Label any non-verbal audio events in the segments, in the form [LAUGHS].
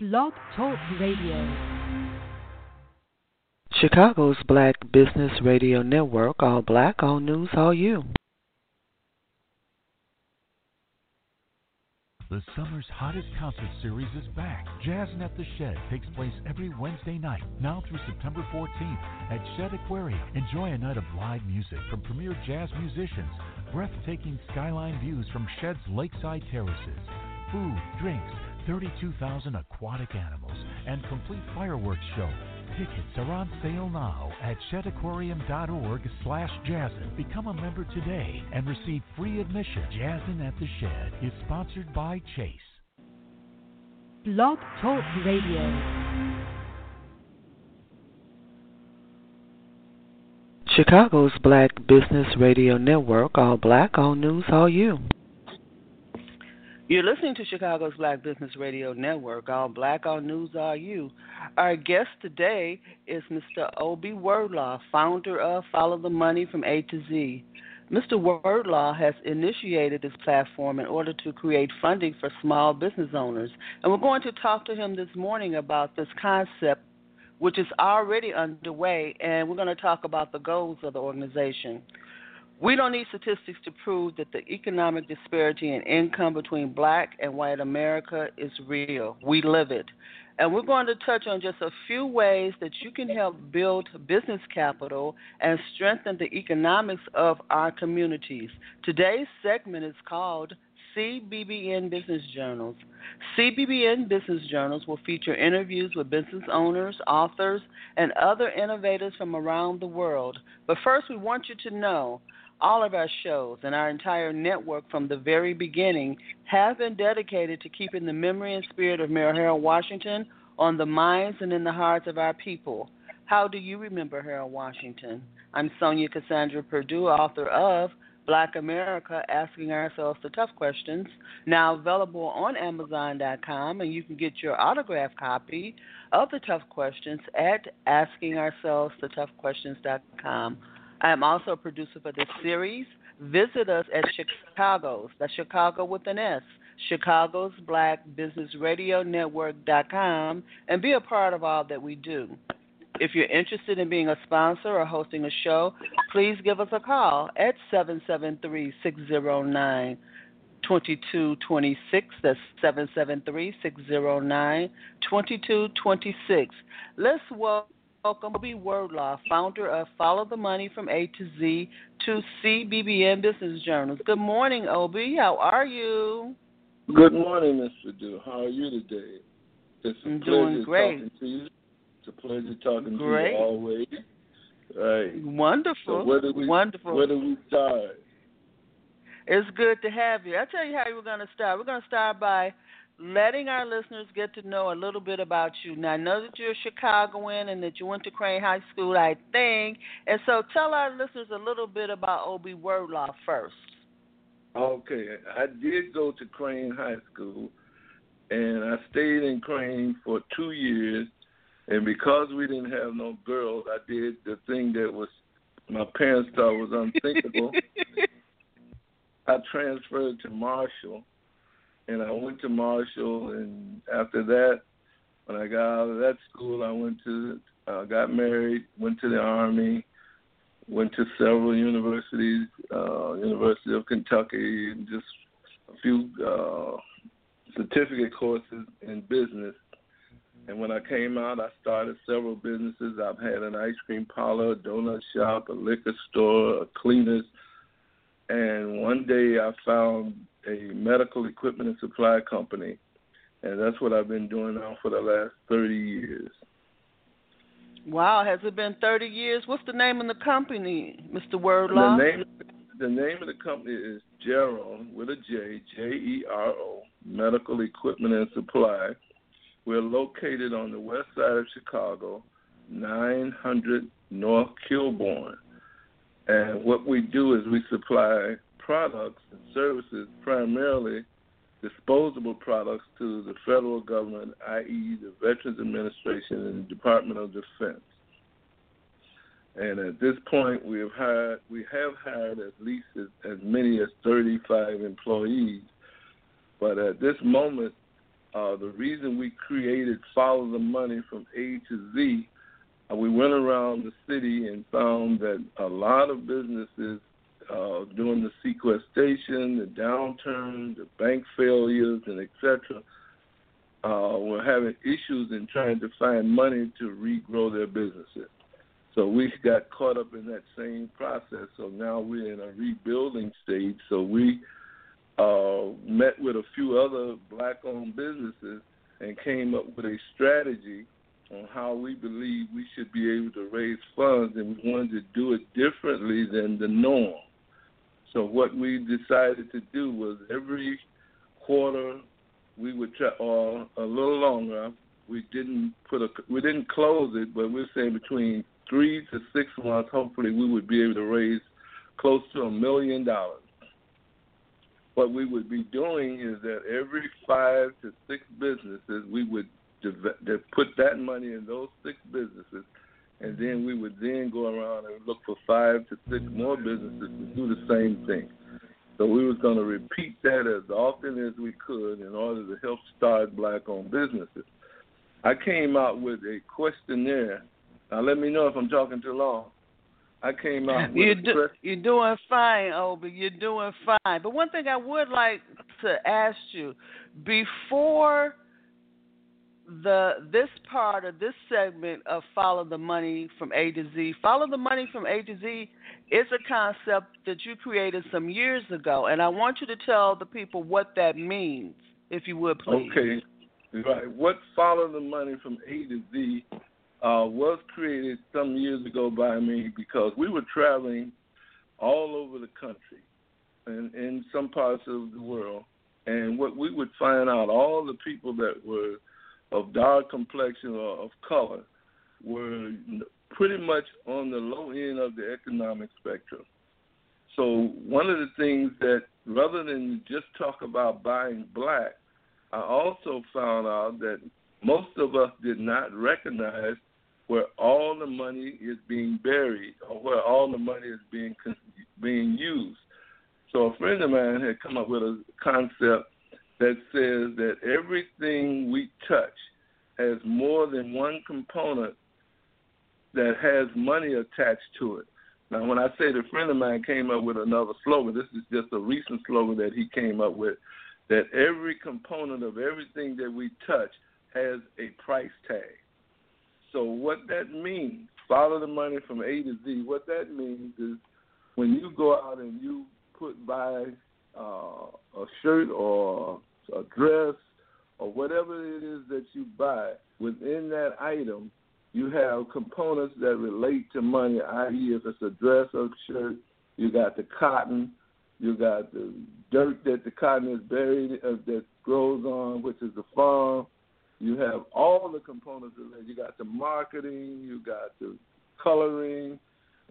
Blog Talk Radio. Chicago's Black Business Radio Network, all black, all news, all you. The summer's hottest concert series is back. Jazzin' at the Shedd takes place every Wednesday night, now through September 14th at Shedd Aquarium. Enjoy a night of live music from premier jazz musicians, breathtaking skyline views from Shedd's lakeside terraces, food, drinks, 32,000 aquatic animals, and complete fireworks show. Tickets are on sale now at sheddaquarium.org slash Jazzin. Become a member today and receive free admission. Jazzin' at the Shedd is sponsored by Chase. Blog Talk Radio. Chicago's Black Business Radio Network, all black, all news, all you. You're listening to Chicago's Black Business Radio Network. All black, all news, all you. Our guest today is Mr. Obie Wordlaw, founder of Follow the Money from A to Z. Mr. Wordlaw has initiated this platform in order to create funding for small business owners. And we're going to talk to him this morning about this concept, which is already underway, and we're going to talk about the goals of the organization. We don't need statistics to prove that the economic disparity in income between black and white America is real. We live it. And we're going to touch on just a few ways that you can help build business capital and strengthen the economics of our communities. Today's segment is called CBBN Business Journals. CBBN Business Journals will feature interviews with business owners, authors, and other innovators from around the world. But first, we want you to know all of our shows and our entire network from the very beginning have been dedicated to keeping the memory and spirit of Mayor Harold Washington on the minds and in the hearts of our people. How do you remember Harold Washington? I'm Sonja Cassandra Perdue, author of Black America Asking Ourselves the Tough Questions, now available on Amazon.com, and you can get your autographed copy of the Tough Questions at AskingOurselvesTheToughQuestions.com. I am also a producer for this series. Visit us at Chicago's, that's Chicago with an S, Chicago's Black Business Radio Network.com, and be a part of all that we do. If you're interested in being a sponsor or hosting a show, please give us a call at 773 609 2226. That's 773 609 2226. Let's welcome. Welcome, Obie Wordlaw, founder of Follow the Money from A to Z to CBBN Business Journals. Good morning, Obie. How are you? Good morning, Mr. Perdue. How are you today? It's a I'm pleasure doing great. talking to you. It's a pleasure talking Great. to you always. Right. Wonderful. So where do we Wonderful. where do we start? It's good to have you. I'll tell you how we're going to start. We're going to start by letting our listeners get to know a little bit about you. Now, I know that you're a Chicagoan and that you went to Crane High School, I think. And so tell our listeners a little bit about Obie Wordlaw first. Okay, I did go to Crane High School, and I stayed in Crane for two years. And because we didn't have no girls, I did the thing that was my parents thought was unthinkable. [LAUGHS] I transferred to Marshall, and I went to Marshall. And after that, when I got out of that school, I went to uh, got married, went to the army, went to several universities, uh, University of Kentucky, and just a few uh, certificate courses in business. And when I came out, I started several businesses. I've had an ice cream parlor, a donut shop, a liquor store, a cleaners. And one day I found a medical equipment and supply company. And that's what I've been doing now for the last 30 years. Wow, has it been 30 years? What's the name of the company, Mr. Wordlaw? The name, the name of the company is Jero with a J, J E R O, Medical Equipment and Supply. We're located on the west side of Chicago, 900 North Kilbourn. And what we do is we supply products and services, primarily disposable products, to the federal government, i.e., the Veterans Administration and the Department of Defense. And at this point, we have hired we have hired at least as, as many as 35 employees. But at this moment, uh, the reason we created Follow the Money from A to Z, uh, we went around the city and found that a lot of businesses uh, during the sequestration, the downturn, the bank failures, and etc., uh, were having issues in trying to find money to regrow their businesses. So we got caught up in that same process. So now we're in a rebuilding stage. So we uh, met with a few other black-owned businesses and came up with a strategy on how we believe we should be able to raise funds, and we wanted to do it differently than the norm. So what we decided to do was every quarter we would try, or a little longer. We didn't put a, we didn't close it, but we're saying between three to six months, hopefully we would be able to raise close to a million dollars. What we would be doing is that every five to six businesses, we would put that money in those six businesses, and then we would then go around and look for five to six more businesses to do the same thing. So we was going to repeat that as often as we could in order to help start black-owned businesses. I came out with a questionnaire. Now let me know if I'm talking too long. I came out. [LAUGHS] You're, do, you're doing fine, Obie. You're doing fine. But one thing I would like to ask you before the this part of this segment of follow the money from A to Z. Follow the money from A to Z is a concept that you created some years ago, and I want you to tell the people what that means, if you would please. Okay, right. What follow the money from A to Z uh, was created some years ago by me because we were traveling all over the country and in some parts of the world, and what we would find out all the people that were of dark complexion or of color were pretty much on the low end of the economic spectrum. So one of the things that rather than just talk about buying black, I also found out that most of us did not recognize where all the money is being buried or where all the money is being being used. So a friend of mine had come up with a concept that says that everything we touch has more than one component that has money attached to it. Now, when I say the friend of mine came up with another slogan, this is just a recent slogan that he came up with that every component of everything that we touch has a price tag. So, what that means, follow the money from A to Z, what that means is when you go out and you put buy uh, a shirt or a dress or whatever it is that you buy, within that item, you have components that relate to money, i.e., if it's a dress or shirt, you got the cotton, you got the dirt that the cotton is buried, uh, that grows on, which is the farm. You have all the components of that. You got the marketing, you got the coloring,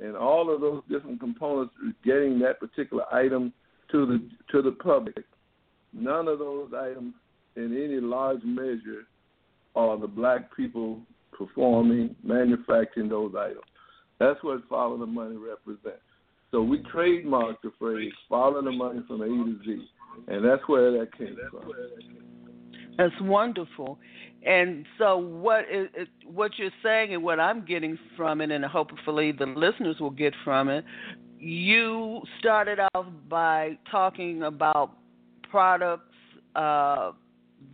and all of those different components getting that particular item to the to the public. None of those items in any large measure are the black people performing, manufacturing those items. That's what Follow the Money represents. So we trademarked the phrase "Follow the Money from A to Z," and that's where that came from. That's wonderful. And so, what is what you're saying, and what I'm getting from it, and hopefully the listeners will get from it. You started off by talking about products, uh,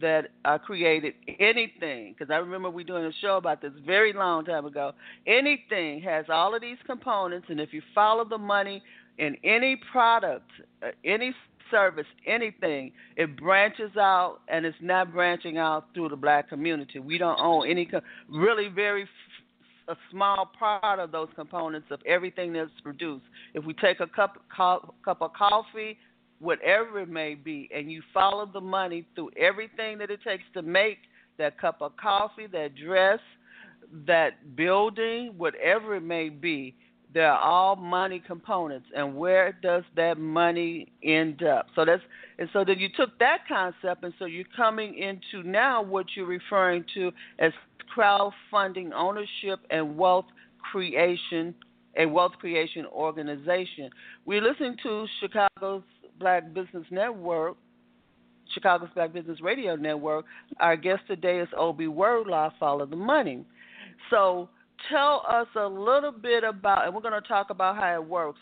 that are created anything because i remember we doing a show about this very long time ago. Anything has all of these components and if you follow the money in any product uh, any service anything it branches out and it's not branching out through the black community. We don't own any really very a small part of those components of everything that's produced. If we take a cup cup of coffee whatever it may be, and you follow the money through everything that it takes to make that cup of coffee, that dress, that building, whatever it may be, they're all money components. And where does that money end up? So that's and so then you took that concept, and so you're coming into now what you're referring to as crowdfunding ownership and wealth creation a wealth creation organization. We're listening to Chicago's Black Business Network Chicago's Black Business Radio Network. Our guest today is Obie Wordlaw, Follow the Money. So tell us a little bit about, and we're going to talk about how it works,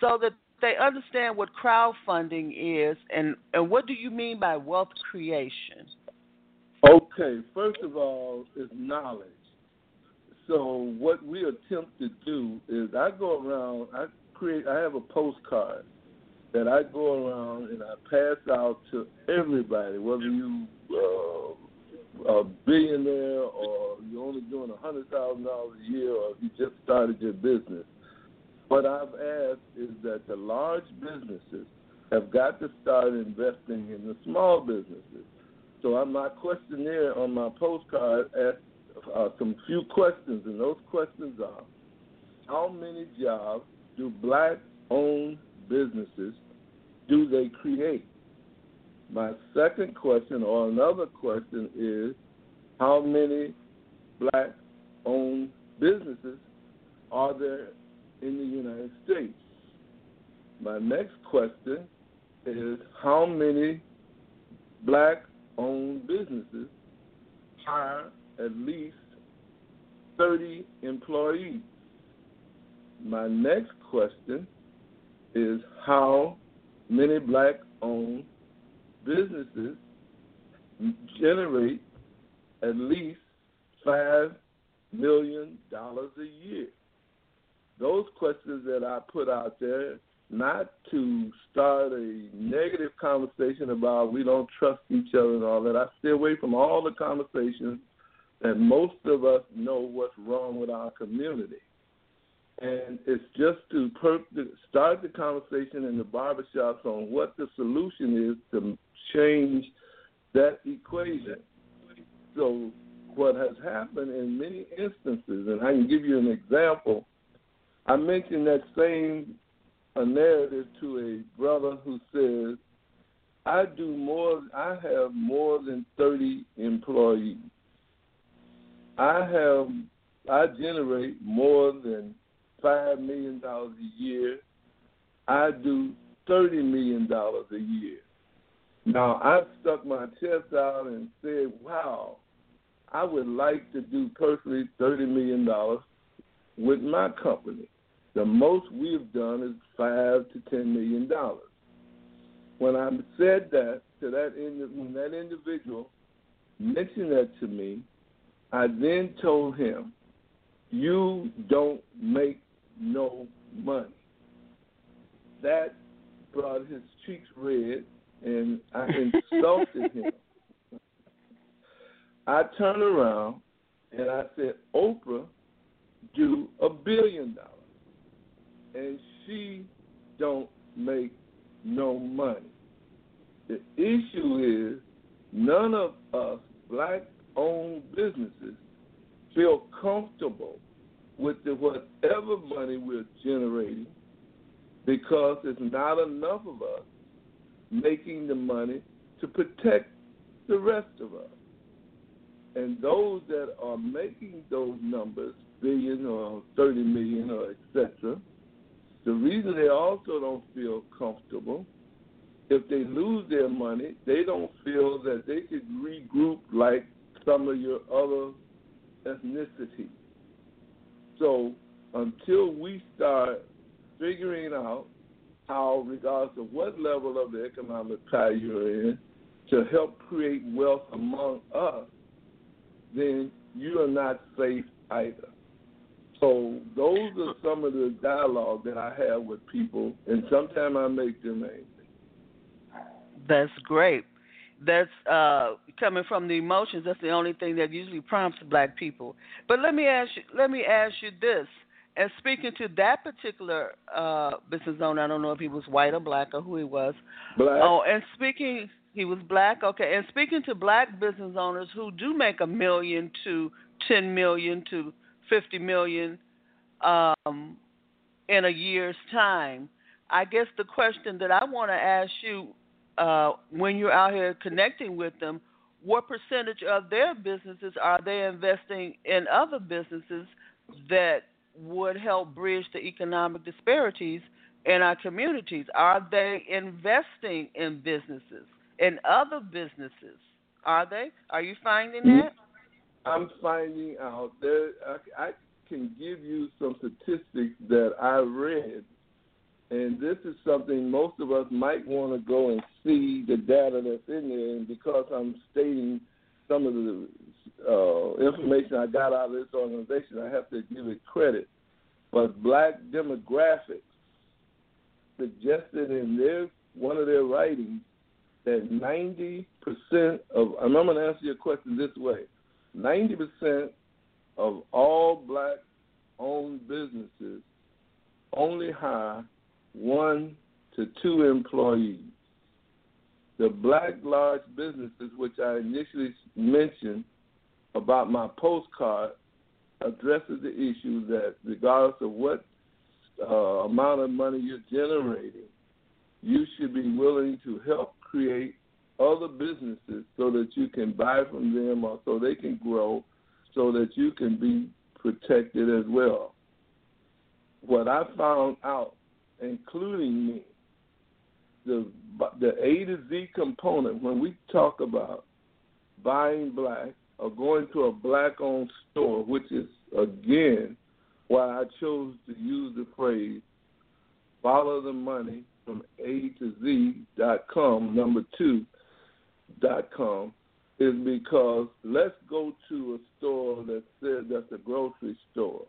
so that they understand what crowdfunding is and, and what do you mean by wealth creation? Okay, first of all, is knowledge. So what we attempt to do is I go around, I create, I have a postcard that I go around and I pass out to everybody, whether you uh, a billionaire or you're only doing a hundred thousand dollars a year or you just started your business. What I've asked is that the large businesses have got to start investing in the small businesses. So on my questionnaire on my postcard asked uh, some few questions, and those questions are: How many jobs do black-owned businesses do they create? My second question, or another question, is: How many black-owned businesses are there in the United States? My next question is: How many black-owned businesses hire at least 30 employees. My next question is how many black owned businesses generate at least $5 million a year? Those questions that I put out there, not to start a negative conversation about we don't trust each other and all that. I stay away from all the conversations that most of us know what's wrong with our community. And it's just to start the conversation in the barbershops on what the solution is to change that equation. So, what has happened in many instances, and I can give you an example, I mentioned that same a narrative to a brother who says, I do more, I have more than 30 employees. I have I generate more than five million dollars a year. I do thirty million dollars a year. Now I stuck my chest out and said, "Wow, I would like to do personally thirty million dollars with my company. The most we've done is five to ten million dollars." When I said that to that when that individual mentioned that to me, I then told him, You don't make no money. That brought his cheeks red, and I [LAUGHS] insulted him. I turned around and I said, Oprah do a billion dollars, and she don't make no money. The issue is none of us black owned businesses feel comfortable with the whatever money we're generating because there's not enough of us making the money to protect the rest of us. And those that are making those numbers, billion or 30 million or etc., the reason they also don't feel comfortable, if they lose their money, they don't feel that they could regroup like some of your other ethnicity. So until we start figuring out how, regardless of what level of the economic pie you're in, to help create wealth among us, then you are not safe either. So those are some of the dialogue that I have with people, and sometimes I make them angry. That's great that's uh, coming from the emotions. That's the only thing that usually prompts black people. But let me ask you, let me ask you this. And speaking to that particular uh, business owner, I don't know if he was white or black or who he was. Black. Oh, and speaking, he was black. Okay, and speaking to black business owners who do make a million to ten million to fifty million um, in a year's time. I guess the question that I want to ask you uh, when you're out here connecting with them, what percentage of their businesses are they investing in other businesses that would help bridge the economic disparities in our communities? Are they investing in businesses? in other businesses. Are they? Are you finding Mm-hmm. that? I'm finding out there. I, I can give you some statistics that I read, and this is something most of us might want to go and see the data that's in there. And because I'm stating some of the uh, information I got out of this organization, I have to give it credit. But black demographics suggested in their one of their writings that 90% of, I'm going to answer your question this way 90% of all black owned businesses only hire one to two employees. The black large businesses, which I initially mentioned about my postcard, addresses the issue that regardless of what uh, amount of money you're generating, you should be willing to help create other businesses so that you can buy from them or so they can grow so that you can be protected as well. What I found out, including me, the the A to Z component when we talk about buying black or going to a black owned store, which is again why I chose to use the phrase follow the money from A to Z dot com, number two dot com, is because let's go to a store that says that's a grocery store.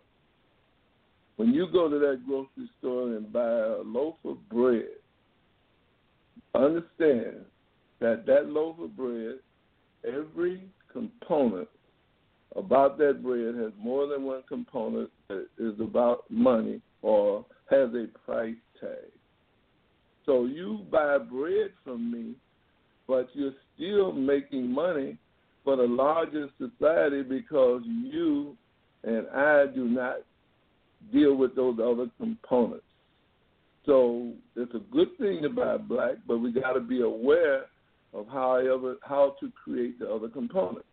When you go to that grocery store and buy a loaf of bread, understand that that loaf of bread, every component about that bread has more than one component that is about money or has a price tag. So you buy bread from me, but you're still making money for the larger society because you and I do not deal with those other components. So it's a good thing to buy black, but we got to be aware of however how to create the other components.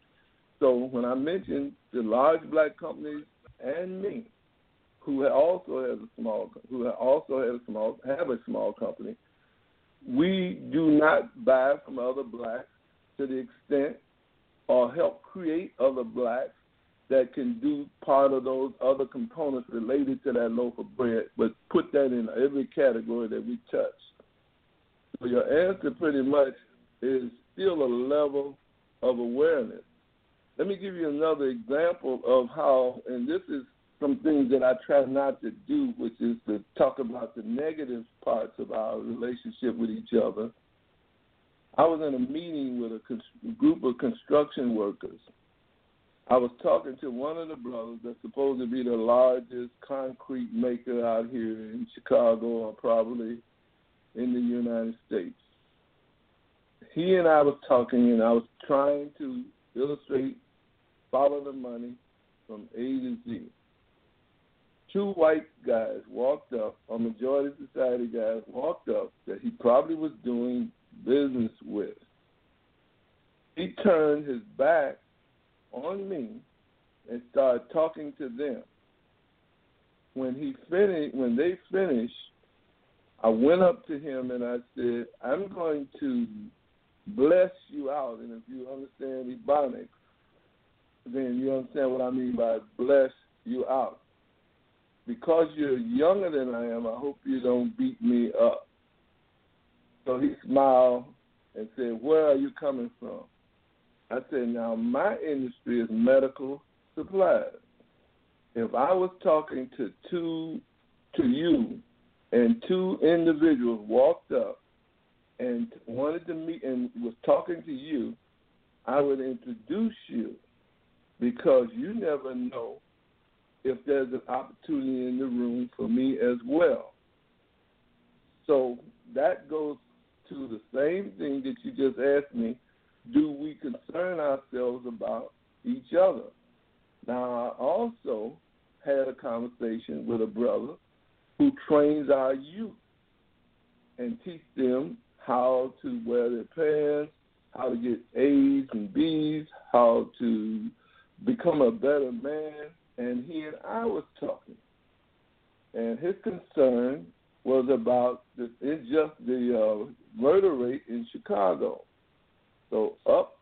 So when I mentioned the large black companies and me, who also has a small, who also has a small, have a small company, we do not buy from other blacks to the extent or help create other blacks that can do part of those other components related to that loaf of bread, but put that in every category that we touch. So your answer pretty much is still a level of awareness. Let me give you another example of how, and this is some things that I try not to do, which is to talk about the negative parts of our relationship with each other. I was in a meeting with a group of construction workers. I was talking to one of the brothers that's supposed to be the largest concrete maker out here in Chicago or probably in the United States. He and I was talking, and I was trying to illustrate follow the money from A to Z. Two white guys walked up, or majority society guys walked up that he probably was doing business with. He turned his back on me and started talking to them. When he finished, when they finished, I went up to him and I said, "I'm going to bless you out." And if you understand Ebonics, then you understand what I mean by bless you out. Because you're younger than I am, I hope you don't beat me up. So he smiled and said, Where are you coming from? I said, Now, my industry is medical supplies. If I was talking to two, to you, and two individuals walked up and wanted to meet and was talking to you, I would introduce you because you never know if there's an opportunity in the room for me as well. So that goes to the same thing that you just asked me. Do we concern ourselves about each other? Now, I also had a conversation with a brother who trains our youth and teach them how to wear their pants, how to get A's and B's, how to become a better man. And he and I was talking, and his concern was about the just the uh, murder rate in Chicago. So up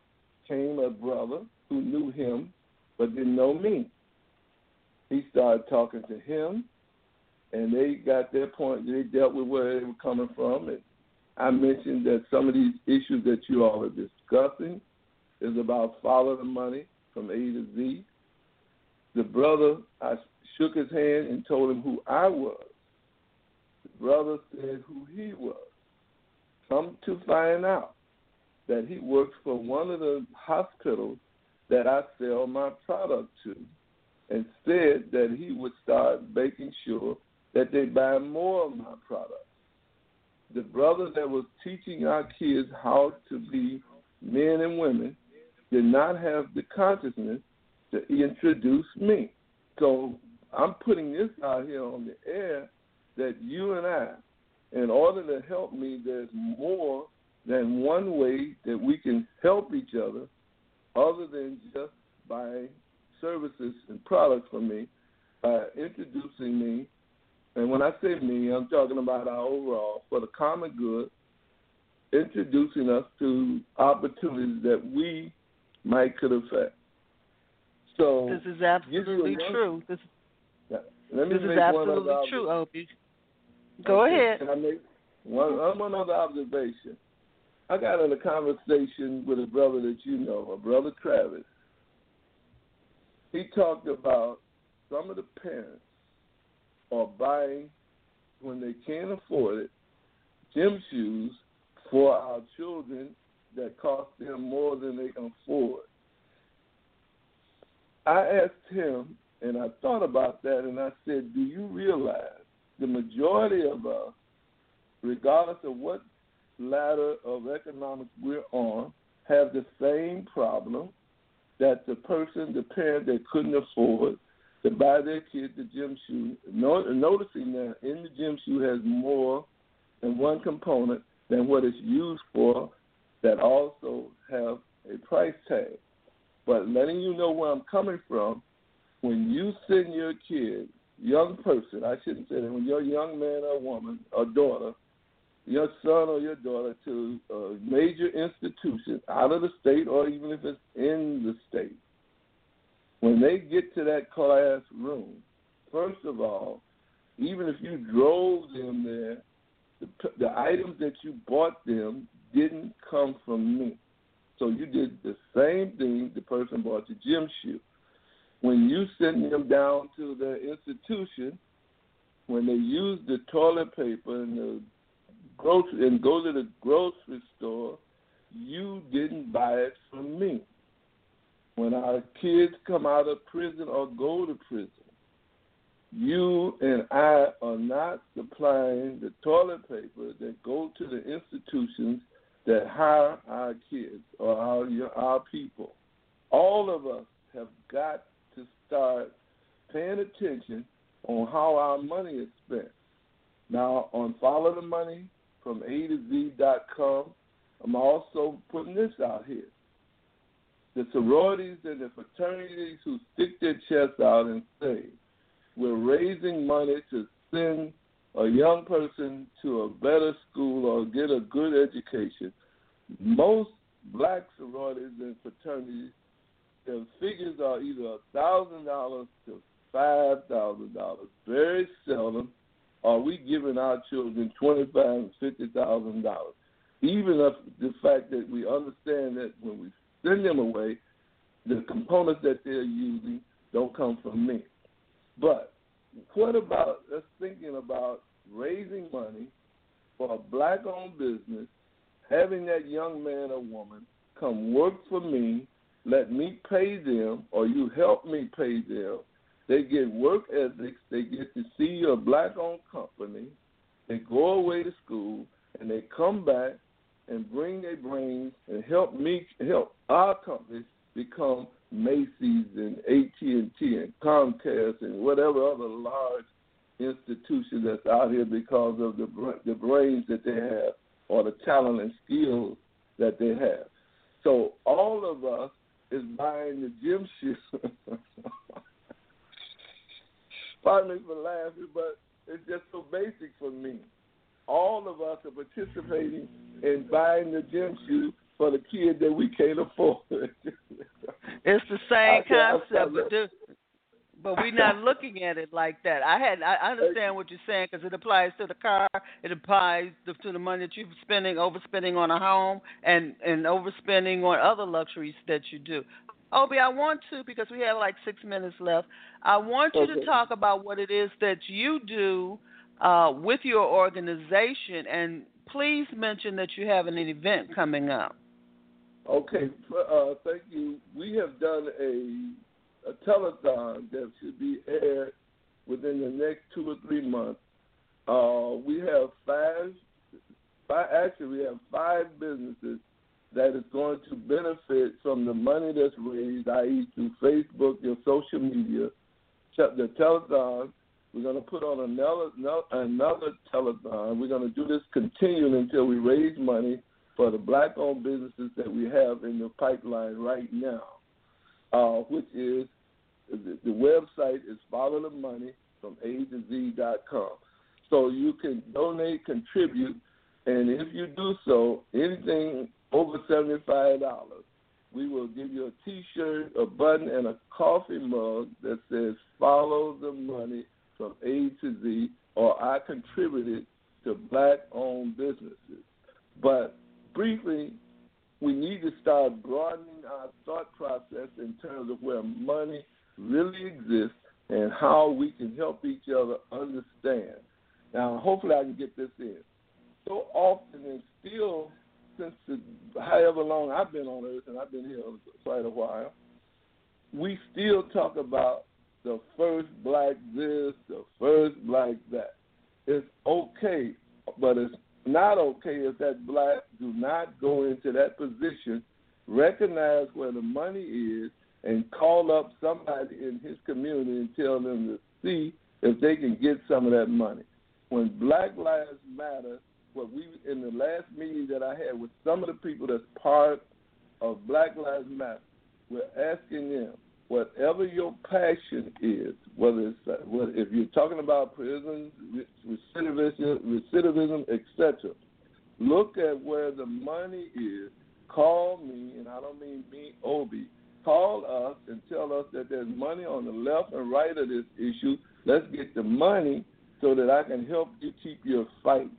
came a brother who knew him but didn't know me. He started talking to him, and they got their point. They dealt with where they were coming from. And I mentioned that some of these issues that you all are discussing is about follow the money from A to Z. The brother, I shook his hand and told him who I was. The brother said who he was. Come to find out that he works for one of the hospitals that I sell my product to and said that he would start making sure that they buy more of my product. The brother that was teaching our kids how to be men and women did not have the consciousness to introduce me. So I'm putting this out here on the air that you and I, in order to help me, there's more than one way that we can help each other other than just by services and products from me by introducing me. And when I say me, I'm talking about our overall, for the common good, introducing us to opportunities that we might could affect. So this is absolutely true. This, let me this make is absolutely one true, Obie. Go ahead. Can I make one, one other observation? I got in a conversation with a brother that you know, a brother Travis. He talked about some of the parents are buying when they can't afford it gym shoes for our children that cost them more than they can afford. I asked him, and I thought about that, and I said, Do you realize the majority of us, regardless of what ladder of economics we're on, have the same problem that the person, the parent that couldn't afford to buy their kid the gym shoe, noticing that in the gym shoe has more than one component than what it's used for that also have a price tag. But letting you know where I'm coming from, when you send your kid, young person, I shouldn't say that, when your young man or woman or daughter, your son or your daughter to a major institution out of the state or even if it's in the state, when they get to that classroom, first of all, even if you drove them there, the, the items that you bought them didn't come from me. So you did the same thing the person bought the gym shoe. When you send them down to the institution, when they use the toilet paper and the grocery and go to the grocery store, you didn't buy it from me. When our kids come out of prison or go to prison, you and I are not supplying the toilet paper that go to the institutions that hire our kids or our our people. All of us have got to start paying attention on how our money is spent. Now, on Follow the Money from A to Z.com, I'm also putting this out here. The sororities and the fraternities who stick their chests out and say, we're raising money to send a young person to a better school or get a good education, most black sororities and fraternities, their figures are either a thousand dollars to five thousand dollars. Very seldom are we giving our children twenty five and fifty thousand dollars. Even if the fact that we understand that when we send them away, the components that they're using don't come from me. But what about us thinking about raising money for a black owned business, having that young man or woman come work for me, let me pay them, or you help me pay them. They get work ethics, they get to see a black owned company, they go away to school, and they come back and bring their brains and help me help our companies become Macy's and AT and T and Comcast and whatever other large institution that's out here because of the the brains that they have or the talent and skills that they have. So all of us is buying the gym shoes. [LAUGHS] Pardon me for laughing, but it's just so basic for me. All of us are participating in buying the gym shoes for the kid that we can't afford. [LAUGHS] it's the same concept, but do, but we're not looking at it like that. I had I understand what you're saying because it applies to the car, it applies to, to the money that you're spending, overspending on a home, and and overspending on other luxuries that you do. Obie, I want to because we have like six minutes left. I want you okay. to talk about what it is that you do uh, with your organization, and please mention that you have an event coming up. Okay, uh, thank you. We have done a a telethon that should be aired within the next two or three months. Uh, we have five, five, actually, we have five businesses that is going to benefit from the money that's raised, i.e., through Facebook, your social media, the telethon. We're going to put on another another telethon. We're going to do this continually until we raise money for the black-owned businesses that we have in the pipeline right now uh, which is the, website is follow the money from A to Z dot com. So you can donate, contribute, and if you do so, anything over seventy five dollars, we will give you a T-shirt, a button, and a coffee mug that says "Follow the money from A to Z," or I contributed to black-owned businesses. But briefly, we need to start broadening our thought process in terms of where money really exists and how we can help each other understand. Now, hopefully, I can get this in. So often, and still, since the, however long I've been on Earth, and I've been here quite a while, we still talk about the first black this, the first black that. It's okay, but it's not okay if that black do not go into that position, recognize where the money is, and call up somebody in his community and tell them to see if they can get some of that money. When Black Lives Matter, what we in the last meeting that I had with some of the people that's part of Black Lives Matter, we're asking them whatever your passion is, whether it's uh, if you're talking about prisons, recidivism, recidivism, etc. Look at where the money is. Call me, and I don't mean me, Obie. Call us and tell us that there's money on the left and right of this issue. Let's get the money so that I can help you keep your fight.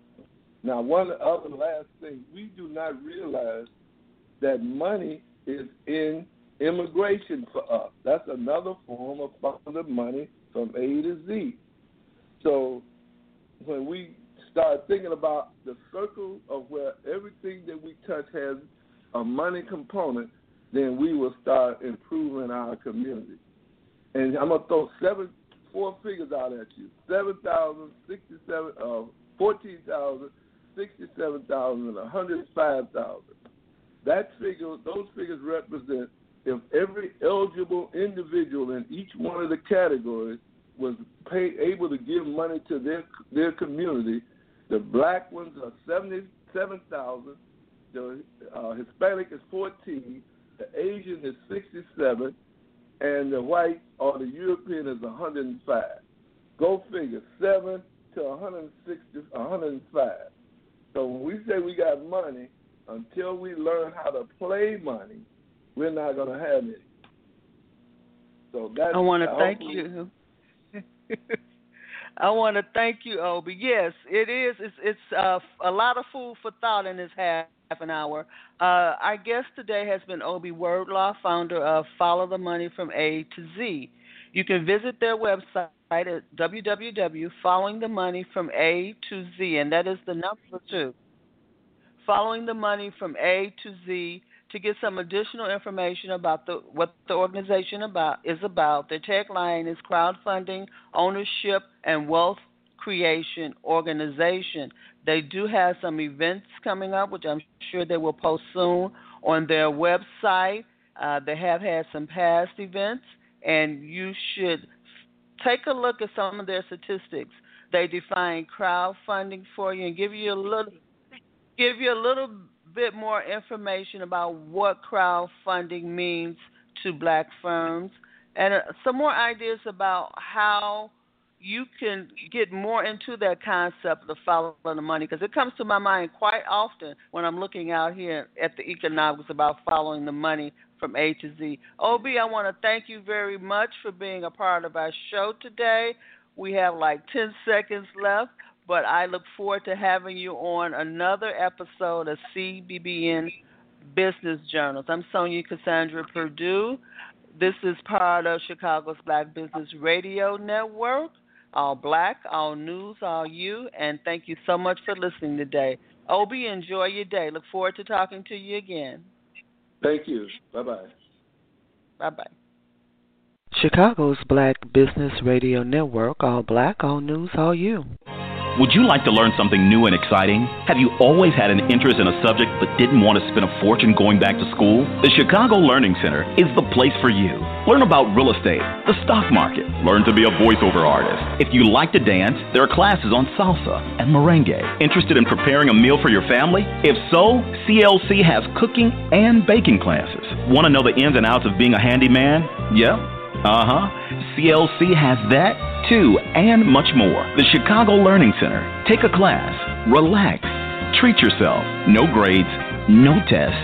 Now, one other last thing, we do not realize that money is in immigration for us. That's another form of finding money from A to Z. So when we start thinking about the circle of where everything that we touch has a money component, then we will start improving our community. And I'm gonna throw seven, four figures out at you: seven thousand, sixty-seven, uh, fourteen thousand, sixty-seven thousand, and hundred five thousand. That figure, those figures represent if every eligible individual in each one of the categories was pay, able to give money to their their community, the black ones are seventy seven thousand, the uh, Hispanic is fourteen, the Asian is sixty seven, and the white or the European is one hundred and five. Go figure, seven to one hundred sixty, one hundred five. So when we say we got money, until we learn how to play money, we're not going to have any. So that I want to thank you. [LAUGHS] I want to thank you, Obie. Yes, it is. It's, it's uh, a lot of food for thought in this half an hour. Uh, our guest today has been Obie Wordlaw, founder of Follow the Money from A to Z. You can visit their website at www.followingthemoneyfroma to Z, and that is the number two. Following the money from A to Z to get some additional information about the, what the organization about is about. Their tagline is crowdfunding, ownership, and wealth creation organization. They do have some events coming up, which I'm sure they will post soon on their website. Uh, they have had some past events, and you should take a look at some of their statistics. They define crowdfunding for you and give you a little give you a little bit more information about what crowdfunding means to black firms and uh, some more ideas about how you can get more into that concept of following the money because it comes to my mind quite often when I'm looking out here at the economics about following the money from A to Z. Obie, I want to thank you very much for being a part of our show today. We have like 10 seconds left, but I look forward to having you on another episode of CBBN Business Journals. I'm Sonja Cassandra Perdue. This is part of Chicago's Black Business Radio Network. All black, all news, all you, and thank you so much for listening today. Obie, enjoy your day. Look forward to talking to you again. Thank you. Bye bye. Bye bye. Chicago's Black Business Radio Network, all black, all news, all you. Would you like to learn something new and exciting? Have you always had an interest in a subject but didn't want to spend a fortune going back to school? The Chicago Learning Center is the place for you. Learn about real estate, the stock market, learn to be a voiceover artist. If you like to dance, there are classes on salsa and merengue. Interested in preparing a meal for your family? If so, CLC has cooking and baking classes. Want to know the ins and outs of being a handyman? Yeah? Uh huh. CLC has that too, and much more. The Chicago Learning Center. Take a class, relax, treat yourself. No grades, no tests,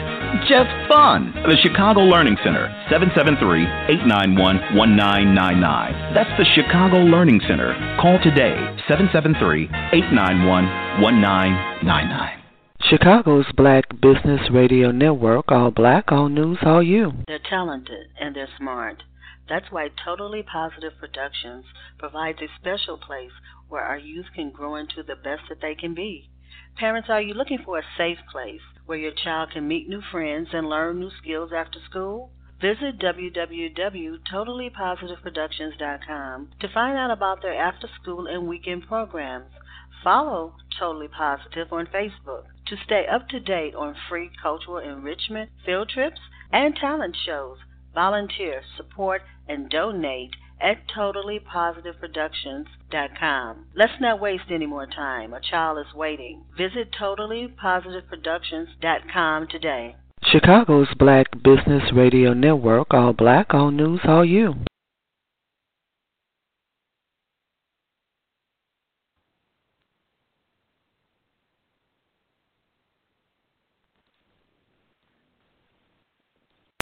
just fun. The Chicago Learning Center, 773 891 1999. That's the Chicago Learning Center. Call today, 773 891 1999. Chicago's Black Business Radio Network, all black, all news, all you. They're talented and they're smart. That's why Totally Positive Productions provides a special place where our youth can grow into the best that they can be. Parents, are you looking for a safe place where your child can meet new friends and learn new skills after school? Visit www.totallypositiveproductions.com to find out about their after school and weekend programs. Follow Totally Positive on Facebook to stay up to date on free cultural enrichment, field trips, and talent shows. Volunteer, support, and donate at totallypositiveproductions.com. Let's not waste any more time. A child is waiting. Visit totallypositiveproductions.com today. Chicago's Black Business Radio Network, all black, all news, all you.